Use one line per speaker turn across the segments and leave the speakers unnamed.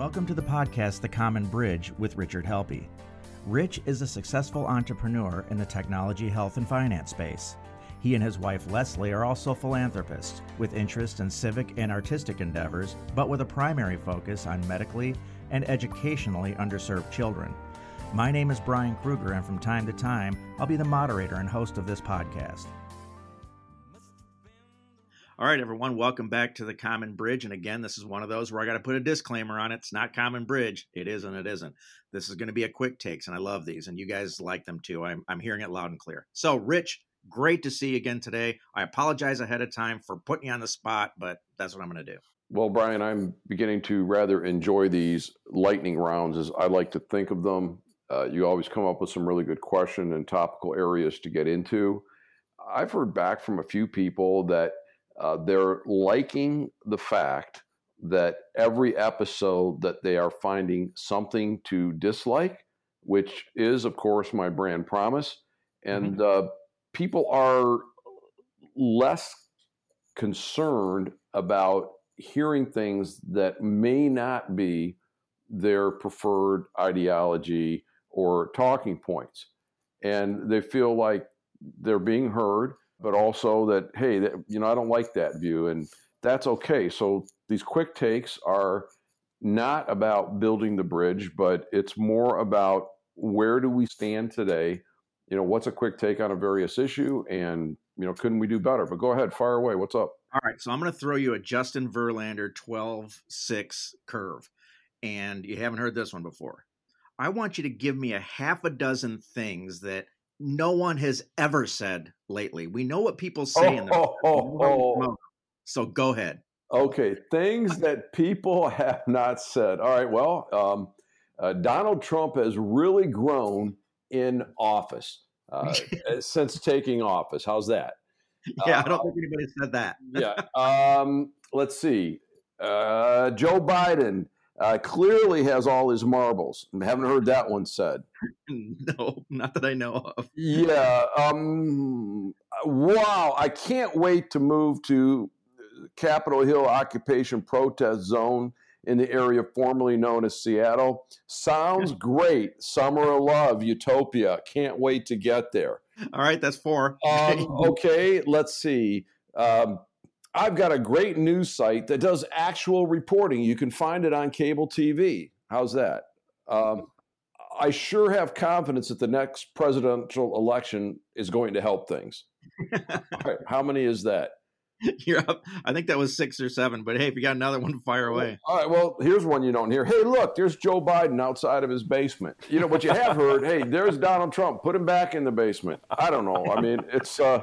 Welcome to the podcast The Common Bridge with Richard Helppie. Rich is a successful entrepreneur in the technology, health, and finance space. He and his wife Leslie are also philanthropists with interest in civic and artistic endeavors, but with a primary focus on medically and educationally underserved children. My name is Brian Kruger, and from time to time, I'll be the moderator and host of this podcast. All right, everyone, welcome back to the Common Bridge. And again, this is one of those where I got to put a disclaimer on it. It's not Common Bridge. It is and it isn't. This is going to be a quick takes, and I love these, and you guys like them too. I'm, I'm hearing it loud and clear. So, Rich, great to see you again today. I apologize ahead of time for putting you on the spot, but that's what I'm going to do.
Well, Brian, I'm beginning to rather enjoy these lightning rounds as I like to think of them. Uh, you always come up with some really good question and topical areas to get into. I've heard back from a few people that uh, they're liking the fact that every episode that they are finding something to dislike, which is, of course, my brand promise. And mm-hmm. uh, people are less concerned about hearing things that may not be their preferred ideology or talking points. And they feel like they're being heard but also that hey, that, you know, I don't like that view, and that's okay. So these quick takes are not about building the bridge, but it's more about where do we stand today? You know, what's a quick take on a various issue, and you know, couldn't we do better? But go ahead, fire away. What's up?
All right, so I'm going to throw you a Justin Verlander 12-6 curve, and you haven't heard this one before. I want you to give me a half a dozen things that no one has ever said lately. We know what people say oh, in their oh, oh. So go ahead.
Okay, things that people have not said. All right, well, um, uh, Donald Trump has really grown in office uh, since taking office. How's that?
Yeah, uh, I don't think anybody said that.
yeah. Um, let's see. Uh, Joe Biden uh, clearly has all his marbles. I haven't heard that one said.
No, not that I know of.
yeah. Um, wow. I can't wait to move to Capitol Hill occupation protest zone in the area formerly known as Seattle. Sounds great. Summer of Love, Utopia. Can't wait to get there.
All right, that's four.
um, okay, let's see. Um, I've got a great news site that does actual reporting. You can find it on cable TV. How's that? Um, I sure have confidence that the next presidential election is going to help things. Right, how many is that?
You're up. I think that was six or seven, but hey, if you got another one, fire away.
All right. Well, here's one you don't hear. Hey, look, there's Joe Biden outside of his basement. You know, what you have heard, hey, there's Donald Trump. Put him back in the basement. I don't know. I mean, it's uh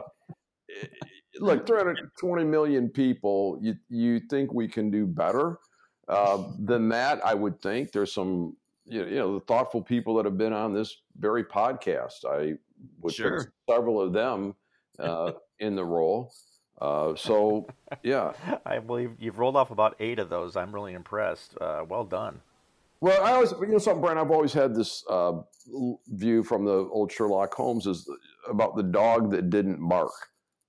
look, 320 million people. You you think we can do better uh, than that? I would think there's some you know the thoughtful people that have been on this very podcast. I would sure. several of them uh, in the role. Uh, so yeah,
I believe you've rolled off about eight of those. I'm really impressed. Uh, well done.
Well, I always, you know, something, Brian. I've always had this uh, view from the old Sherlock Holmes is about the dog that didn't bark.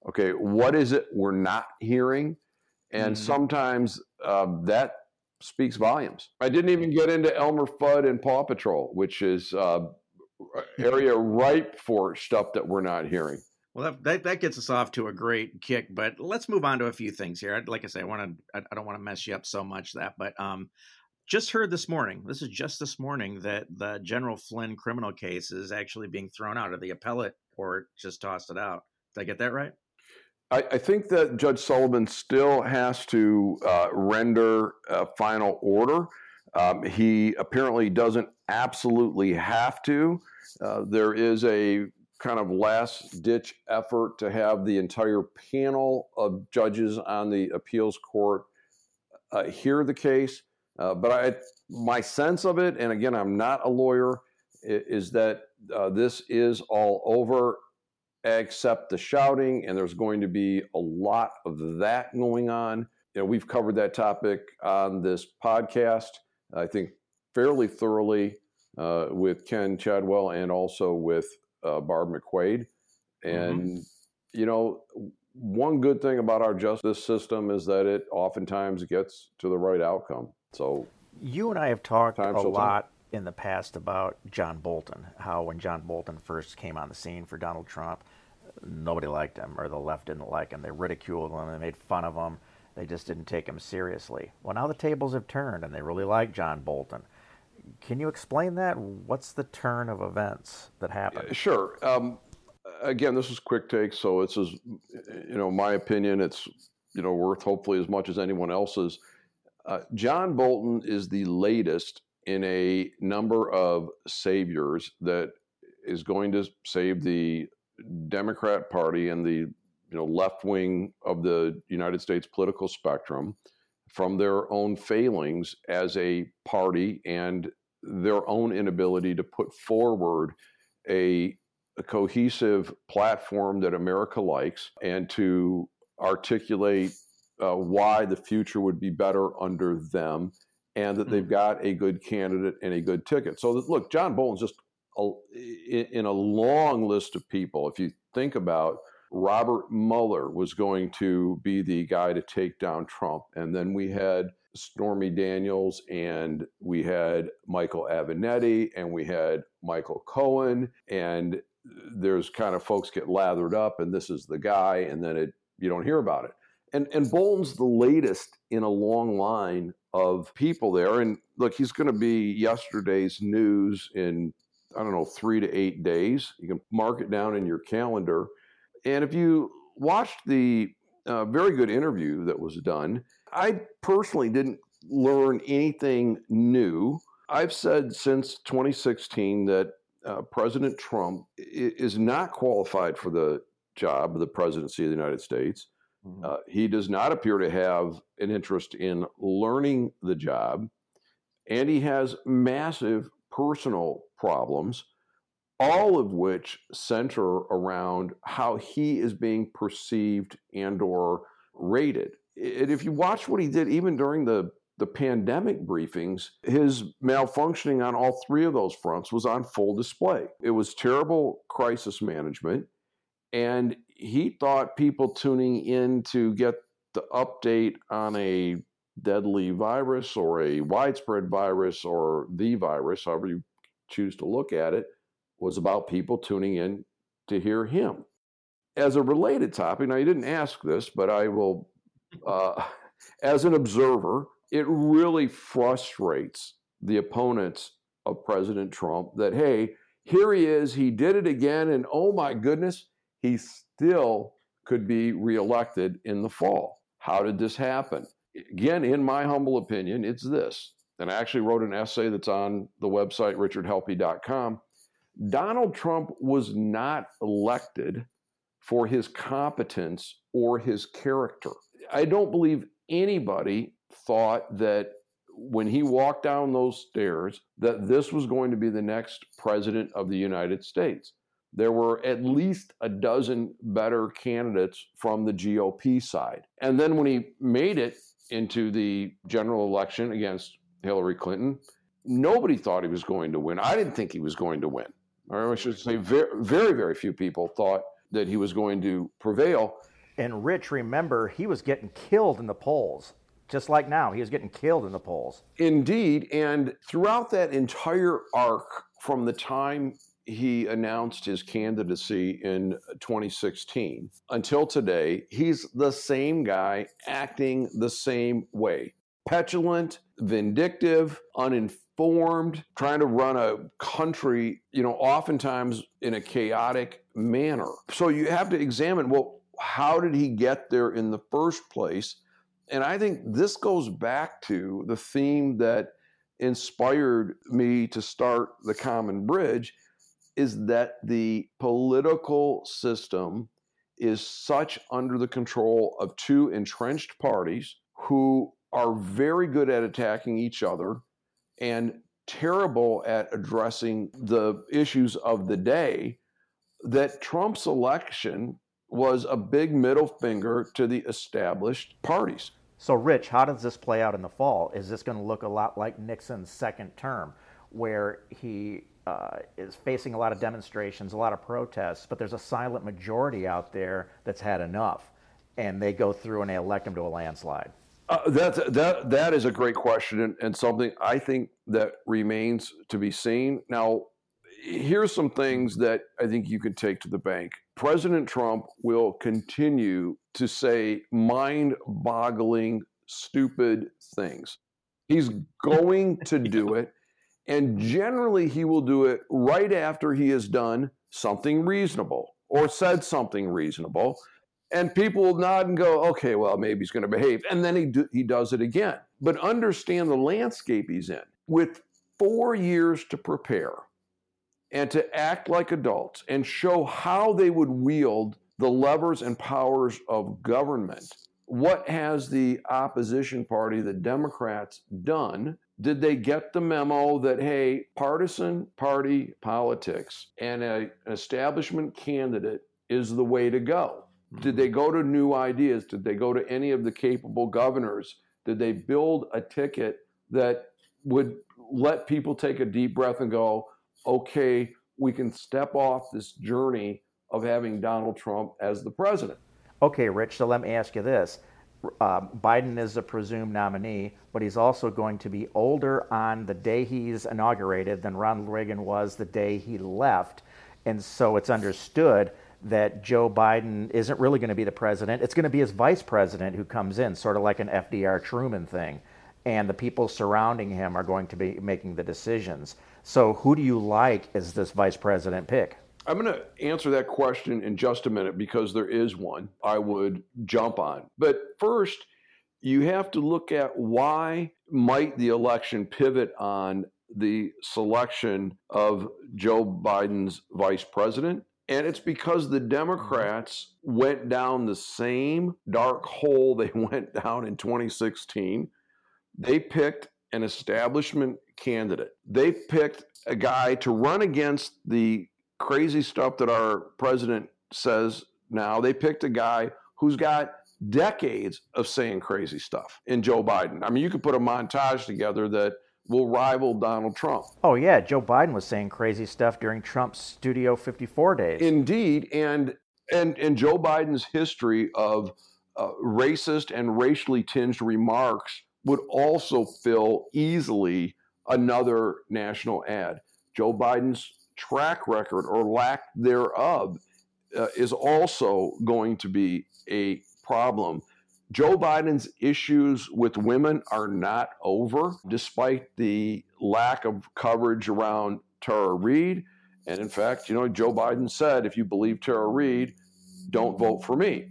Okay, what is it we're not hearing? And mm-hmm. sometimes uh, that speaks volumes. I didn't even get into Elmer Fudd and Paw Patrol, which is uh, area ripe for stuff that we're not hearing.
Well, that, that, that gets us off to a great kick, but let's move on to a few things here. Like I say, I want to I don't want to mess you up so much that, but um, just heard this morning. This is just this morning that the General Flynn criminal case is actually being thrown out, of the appellate court just tossed it out. Did I get that right?
I, I, think that Judge Sullivan still has to uh, render a final order. Um, he apparently doesn't absolutely have to. Uh, there is a kind of last ditch effort to have the entire panel of judges on the appeals court uh, hear the case. Uh, but I, my sense of it, and again, I'm not a lawyer, is that uh, this is all over except the shouting, and there's going to be a lot of that going on. You know, we've covered that topic on this podcast, I think, fairly thoroughly uh, with Ken Chadwell and also with uh, Barb McQuade. Mm-hmm. And, mm-hmm. you know, one good thing about our justice system is that it oftentimes gets to the right outcome. So
You and I have talked a lot in the past about John Bolton, how when John Bolton first came on the scene for Donald Trump, nobody liked him, or the left didn't like him. They ridiculed him, they made fun of him. They just didn't take him seriously. Well, now the tables have turned, and they really like John Bolton. Can you explain that? What's the turn of events that happened?
Sure. Um, again, this is quick take, so it's as you know, my opinion. It's you know worth hopefully as much as anyone else's. Uh, John Bolton is the latest in a number of saviors that is going to save the Democrat Party and the you know left wing of the United States political spectrum from their own failings as a party and their own inability to put forward a, a cohesive platform that America likes and to articulate uh, why the future would be better under them and that they've mm. got a good candidate and a good ticket. So, that, look, John Bolton's just a, in a long list of people. If you think about Robert Mueller was going to be the guy to take down Trump, and then we had Stormy Daniels, and we had Michael Avenatti, and we had Michael Cohen, and there's kind of folks get lathered up, and this is the guy, and then it you don't hear about it. And and Bolton's the latest in a long line of people there. And look, he's going to be yesterday's news in, I don't know, three to eight days. You can mark it down in your calendar. And if you watched the uh, very good interview that was done, I personally didn't learn anything new. I've said since 2016 that uh, President Trump is not qualified for the job of the presidency of the United States. Mm-hmm. Uh, he does not appear to have an interest in learning the job, and he has massive personal problems, all of which center around how he is being perceived and or rated. And if you watch what he did, even during the the pandemic briefings, his malfunctioning on all three of those fronts was on full display. It was terrible crisis management. And he thought people tuning in to get the update on a deadly virus or a widespread virus or the virus, however you choose to look at it, was about people tuning in to hear him. As a related topic, now you didn't ask this, but I will, uh, as an observer, it really frustrates the opponents of President Trump that, hey, here he is, he did it again, and oh my goodness, he still could be reelected in the fall. How did this happen? Again, in my humble opinion, it's this. And I actually wrote an essay that's on the website, richardhelppie.com. Donald Trump was not elected for his competence or his character. I don't believe anybody thought that when he walked down those stairs that this was going to be the next president of the United States there were at least a dozen better candidates from the GOP side. And then when he made it into the general election against Hillary Clinton, nobody thought he was going to win. I didn't think he was going to win. Or I should say, very, very, very few people thought that he was going to prevail.
And Rich, remember, he was getting killed in the polls. Just like now, he was getting killed in the polls.
Indeed. And throughout that entire arc, from the time he announced his candidacy in 2016 until today, he's the same guy acting the same way petulant, vindictive, uninformed, trying to run a country, you know, oftentimes in a chaotic manner. So you have to examine well, how did he get there in the first place? And I think this goes back to the theme that inspired me to start the Common Bridge is that the political system is such under the control of two entrenched parties who are very good at attacking each other and terrible at addressing the issues of the day that Trump's election was a big middle finger to the established parties.
So, Rich, how does this play out in the fall? Is this going to look a lot like Nixon's second term, where he uh, is facing a lot of demonstrations, a lot of protests, but there's a silent majority out there that's had enough, and they go through and they elect him to a landslide.
Uh, that that that is a great question and, and something I think that remains to be seen. Now, here's some things that I think you can take to the bank. President Trump will continue to say mind-boggling, stupid things. He's going to do it, and generally he will do it right after he has done something reasonable or said something reasonable and people will nod and go, okay, well, maybe he's going to behave. And then he, do, he does it again. But understand the landscape he's in. With four years to prepare and to act like adults and show how they would wield the levers and powers of government, what has the opposition party, the Democrats, done? Did they get the memo that, hey, partisan party politics and a, an establishment candidate is the way to go? Did mm-hmm. they go to new ideas? Did they go to any of the capable governors? Did they build a ticket that would let people take a deep breath and go, okay, we can step off this journey of having Donald Trump as the president?
Okay, Rich, so let me ask you this. Uh, Biden is a presumed nominee, but he's also going to be older on the day he's inaugurated than Ronald Reagan was the day he left. And so it's understood that Joe Biden isn't really going to be the president. It's going to be his vice president who comes in, sort of like an FDR Truman thing. And the people surrounding him are going to be making the decisions. So, who do you like as this vice president pick?
I'm going to answer that question in just a minute because there is one I would jump on. But first, you have to look at why might the election pivot on the selection of Joe Biden's vice president and it's because the Democrats went down the same dark hole they went down in 2016. They picked an establishment candidate. They picked a guy to run against the crazy stuff that our president says now. They picked a guy who's got decades of saying crazy stuff in Joe Biden. I mean, you could put a montage together that will rival Donald Trump.
Oh, yeah. Joe Biden was saying crazy stuff during Trump's Studio 54 days.
Indeed. And, and, and Joe Biden's history of uh, racist and racially tinged remarks would also fill easily another national ad. Joe Biden's track record or lack thereof uh, is also going to be a problem. Joe Biden's issues with women are not over, despite the lack of coverage around Tara Reade. And in fact, you know, Joe Biden said, if you believe Tara Reade, don't vote for me.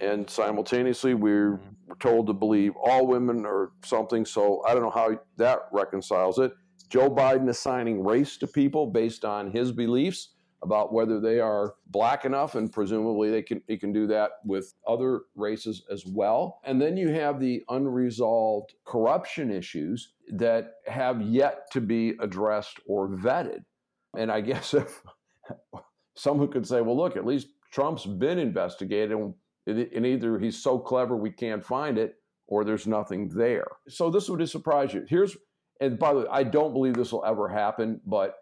And simultaneously, we're told to believe all women or something. So I don't know how that reconciles it. Joe Biden assigning race to people based on his beliefs about whether they are black enough, and presumably they can he can do that with other races as well. And then you have the unresolved corruption issues that have yet to be addressed or vetted. And I guess if someone could say, well, look, at least Trump's been investigated, and either he's so clever we can't find it, or there's nothing there. So this would surprise you. Here's, and by the way, I don't believe this will ever happen, but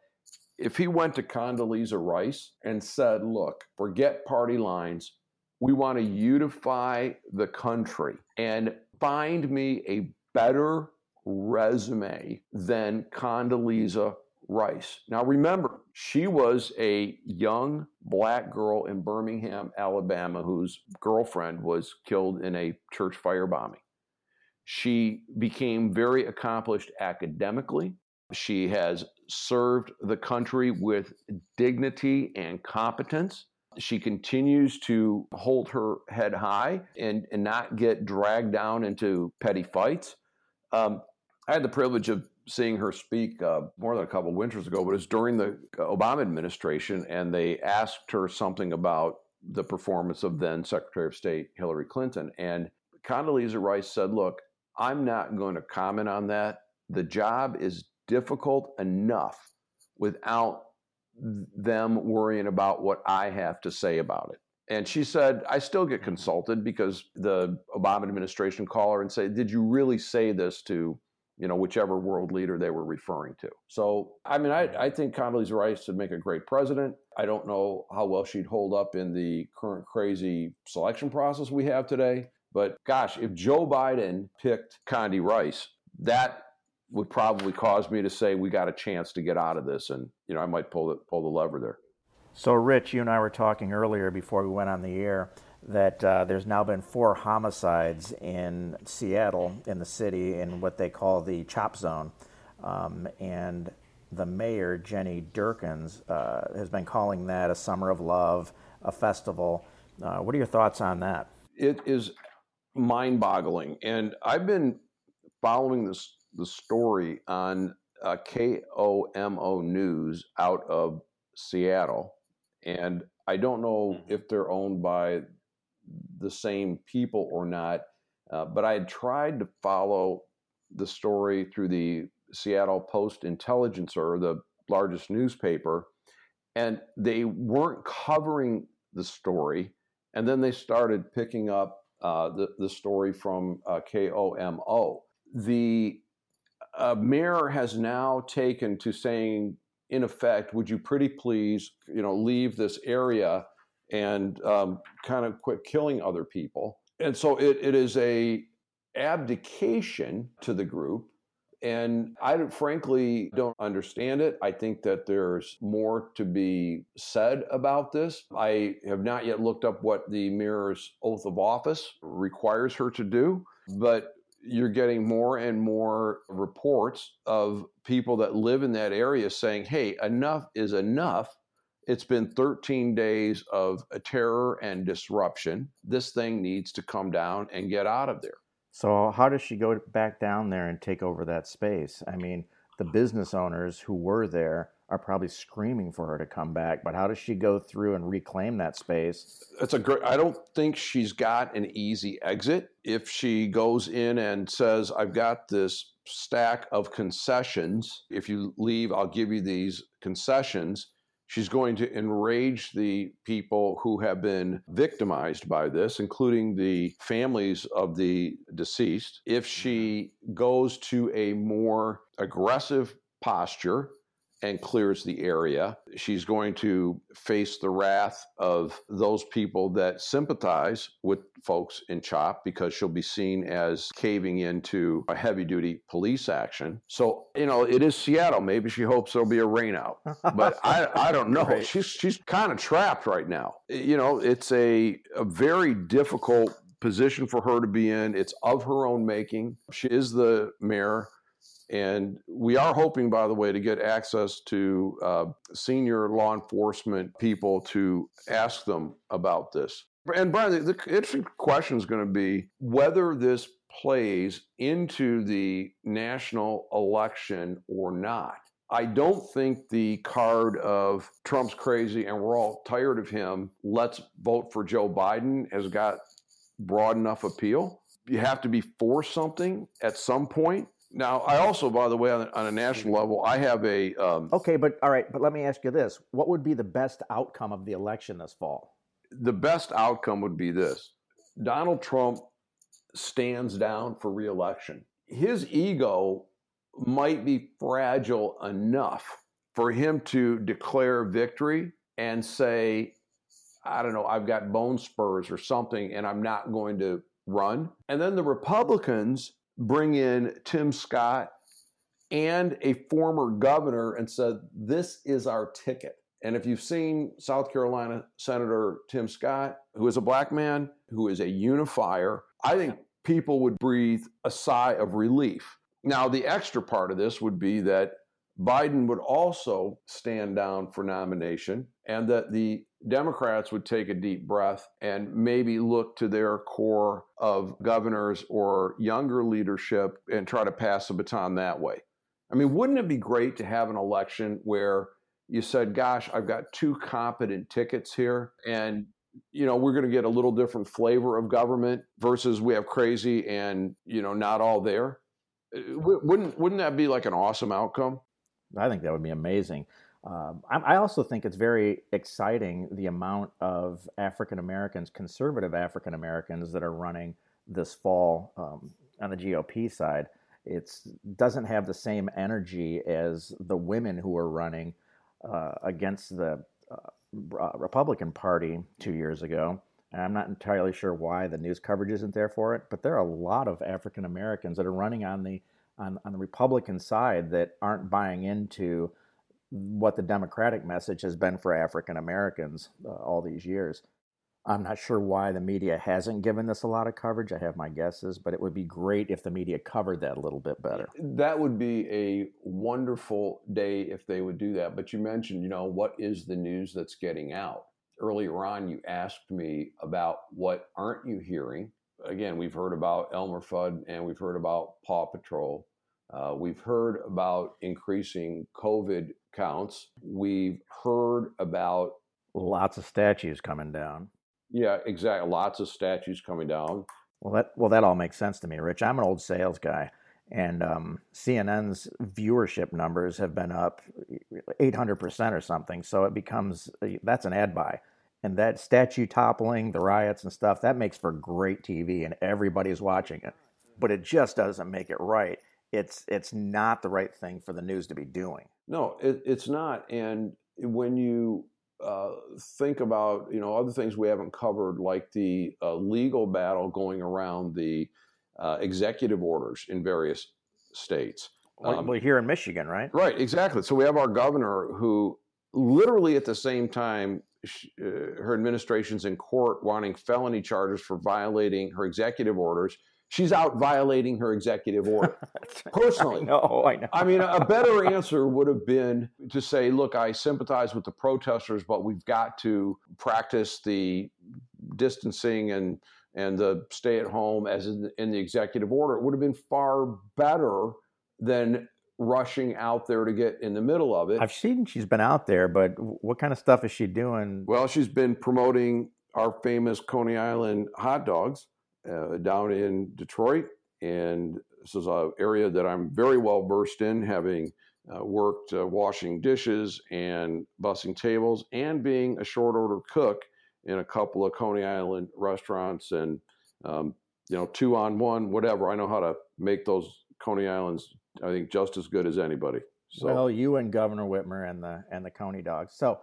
if he went to Condoleezza Rice and said, look, forget party lines, we want to unify the country and find me a better resume than Condoleezza Rice. Now remember, she was a young black girl in Birmingham, Alabama, whose girlfriend was killed in a church firebombing. She became very accomplished academically. She has served the country with dignity and competence. She continues to hold her head high and, and not get dragged down into petty fights. Um, I had the privilege of seeing her speak uh, more than a couple of winters ago, but it was during the Obama administration, and they asked her something about the performance of then Secretary of State Hillary Clinton. And Condoleezza Rice said, Look, I'm not going to comment on that. The job is difficult enough without them worrying about what I have to say about it. And she said, I still get consulted because the Obama administration call her and say, Did you really say this to, you know, whichever world leader they were referring to? So, I mean, I, I think Condoleezza Rice would make a great president. I don't know how well she'd hold up in the current crazy selection process we have today. But gosh, if Joe Biden picked Condi Rice, that would probably cause me to say we got a chance to get out of this, and you know I might pull the pull the lever there.
So, Rich, you and I were talking earlier before we went on the air that uh, there's now been four homicides in Seattle, in the city, in what they call the CHOP zone, um, and the mayor Jenny Durkins uh, has been calling that a summer of love, a festival. Uh, what are your thoughts on that?
It is mind-boggling, and I've been following this the story on uh, KOMO News out of Seattle, and I don't know mm-hmm. if they're owned by the same people or not, uh, but I had tried to follow the story through the Seattle Post Intelligencer, the largest newspaper, and they weren't covering the story. And then they started picking up uh, the, the story from uh, KOMO. The uh, mayor has now taken to saying, in effect, would you pretty please, you know, leave this area and um, kind of quit killing other people? And so it, it is a abdication to the group and I frankly don't understand it. I think that there's more to be said about this. I have not yet looked up what the mayor's oath of office requires her to do, but you're getting more and more reports of people that live in that area saying, hey, enough is enough. It's been 13 days of terror and disruption. This thing needs to come down and get out of there.
So, how does she go back down there and take over that space? I mean, the business owners who were there are probably screaming for her to come back. But how does she go through and reclaim that space?
That's a great. I don't think she's got an easy exit. If she goes in and says, "I've got this stack of concessions. If you leave, I'll give you these concessions." She's going to enrage the people who have been victimized by this, including the families of the deceased. If she mm-hmm. goes to a more aggressive posture, and clears the area. She's going to face the wrath of those people that sympathize with folks in CHOP because she'll be seen as caving into a heavy duty police action. So, you know, it is Seattle. Maybe she hopes there'll be a rainout. But I, I don't know. Right. She's she's kind of trapped right now. You know, it's a, a very difficult position for her to be in. It's of her own making. She is the mayor and we are hoping, by the way, to get access to uh, senior law enforcement people to ask them about this. And Brian, the, the interesting question is going to be whether this plays into the national election or not. I don't think the card of Trump's crazy and we're all tired of him, let's vote for Joe Biden has got broad enough appeal. You have to be for something at some point now, I also, by the way, on, on a national level, I have a. Um,
okay, but all right, but let me ask you this: What would be the best outcome of the election this fall?
The best outcome would be this: Donald Trump stands down for reelection. His ego might be fragile enough for him to declare victory and say, I don't know, I've got bone spurs or something, and I'm not going to run. And then the Republicans bring in Tim Scott and a former governor and said, This is our ticket. And if you've seen South Carolina Senator Tim Scott, who is a black man, who is a unifier, I think people would breathe a sigh of relief. Now, the extra part of this would be that Biden would also stand down for nomination and that the Democrats would take a deep breath and maybe look to their core of governors or younger leadership and try to pass the baton that way. I mean, wouldn't it be great to have an election where you said, gosh, I've got two competent tickets here and you know we're going to get a little different flavor of government versus we have crazy and you know not all there? Uh, wouldn't wouldn't that be like an awesome outcome?
I think that would be amazing um, I also think it's very exciting the amount of African Americans, conservative African Americans, that are running this fall um, on the GOP side. It doesn't have the same energy as the women who are running uh, against the uh, Republican Party two years ago. and I'm not entirely sure why the news coverage isn't there for it, but there are a lot of African Americans that are running on the on, on the Republican side that aren't buying into what the Democratic message has been for African Americans uh, all these years. I'm not sure why the media hasn't given this a lot of coverage. I have my guesses, but it would be great if the media covered that a little bit better.
That would be a wonderful day if they would do that. But you mentioned, you know, what is the news that's getting out? Earlier on, you asked me about what aren't you hearing? Again, we've heard about Elmer Fudd and we've heard about Paw Patrol. Uh, we've heard about increasing COVID counts. We've heard about
lots of statues coming down.
Yeah, exactly. Lots of statues coming down.
Well, that well that all makes sense to me, Rich. I'm an old sales guy, and um, CNN's viewership numbers have been up 800 percent or something. So it becomes that's an ad buy, and that statue toppling, the riots and stuff, that makes for great TV, and everybody's watching it. But it just doesn't make it right. It's it's not the right thing for the news to be doing.
No, it, it's not. And when you uh, think about you know other things we haven't covered, like the uh, legal battle going around the uh, executive orders in various states.
Um, well, here in Michigan, right?
Right, exactly. So we have our governor who, literally at the same time, she, uh, her administration's in court wanting felony charges for violating her executive orders she's out violating her executive order. Personally,
no, I know.
I mean, a better answer would have been to say, "Look, I sympathize with the protesters, but we've got to practice the distancing and and the stay at home as in, in the executive order." It would have been far better than rushing out there to get in the middle of it.
I've seen she's been out there, but what kind of stuff is she doing?
Well, she's been promoting our famous Coney Island hot dogs down in Detroit. And this is an area that I'm very well versed in, having uh, worked uh, washing dishes and bussing tables and being a short order cook in a couple of Coney Island restaurants and, um, you know, two on one, whatever. I know how to make those Coney Islands, I think, just as good as anybody.
So. Well, you and Governor Whitmer and the and the Coney dogs. So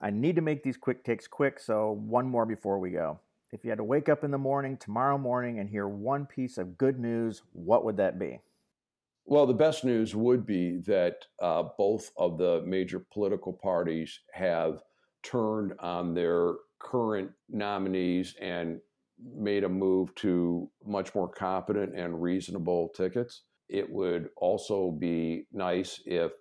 I need to make these quick takes quick. So one more before we go. If you had to wake up in the morning, tomorrow morning, and hear one piece of good news, what would that be?
Well, the best news would be that uh, both of the major political parties have turned on their current nominees and made a move to much more competent and reasonable tickets. It would also be nice if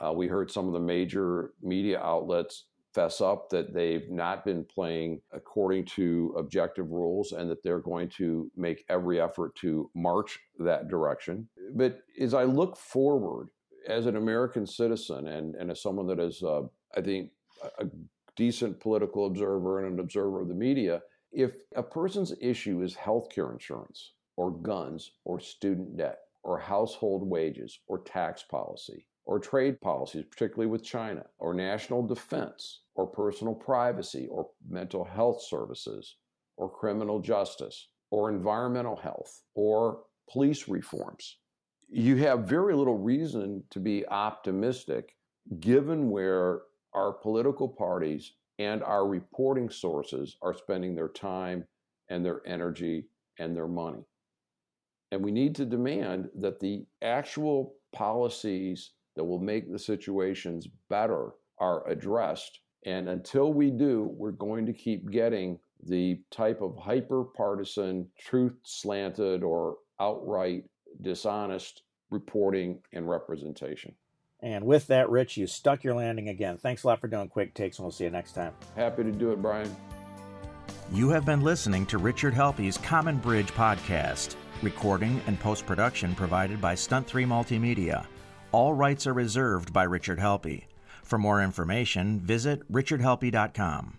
uh, we heard some of the major media outlets fess up that they've not been playing according to objective rules and that they're going to make every effort to march that direction. But as I look forward as an American citizen and, and as someone that is, uh, I think, a decent political observer and an observer of the media, if a person's issue is healthcare insurance or guns or student debt or household wages or tax policy, or trade policies, particularly with China, or national defense, or personal privacy, or mental health services, or criminal justice, or environmental health, or police reforms. You have very little reason to be optimistic given where our political parties and our reporting sources are spending their time and their energy and their money. And we need to demand that the actual policies that will make the situations better are addressed. And until we do, we're going to keep getting the type of hyper partisan, truth slanted, or outright dishonest reporting and representation.
And with that, Rich, you stuck your landing again. Thanks a lot for doing quick takes, and we'll see you next time.
Happy to do it, Brian.
You have been listening to Richard Helppie's Common Bridge podcast, recording and post production provided by Stunt 3 Multimedia. All rights are reserved by Richard Helppie. For more information, visit richardhelppie.com.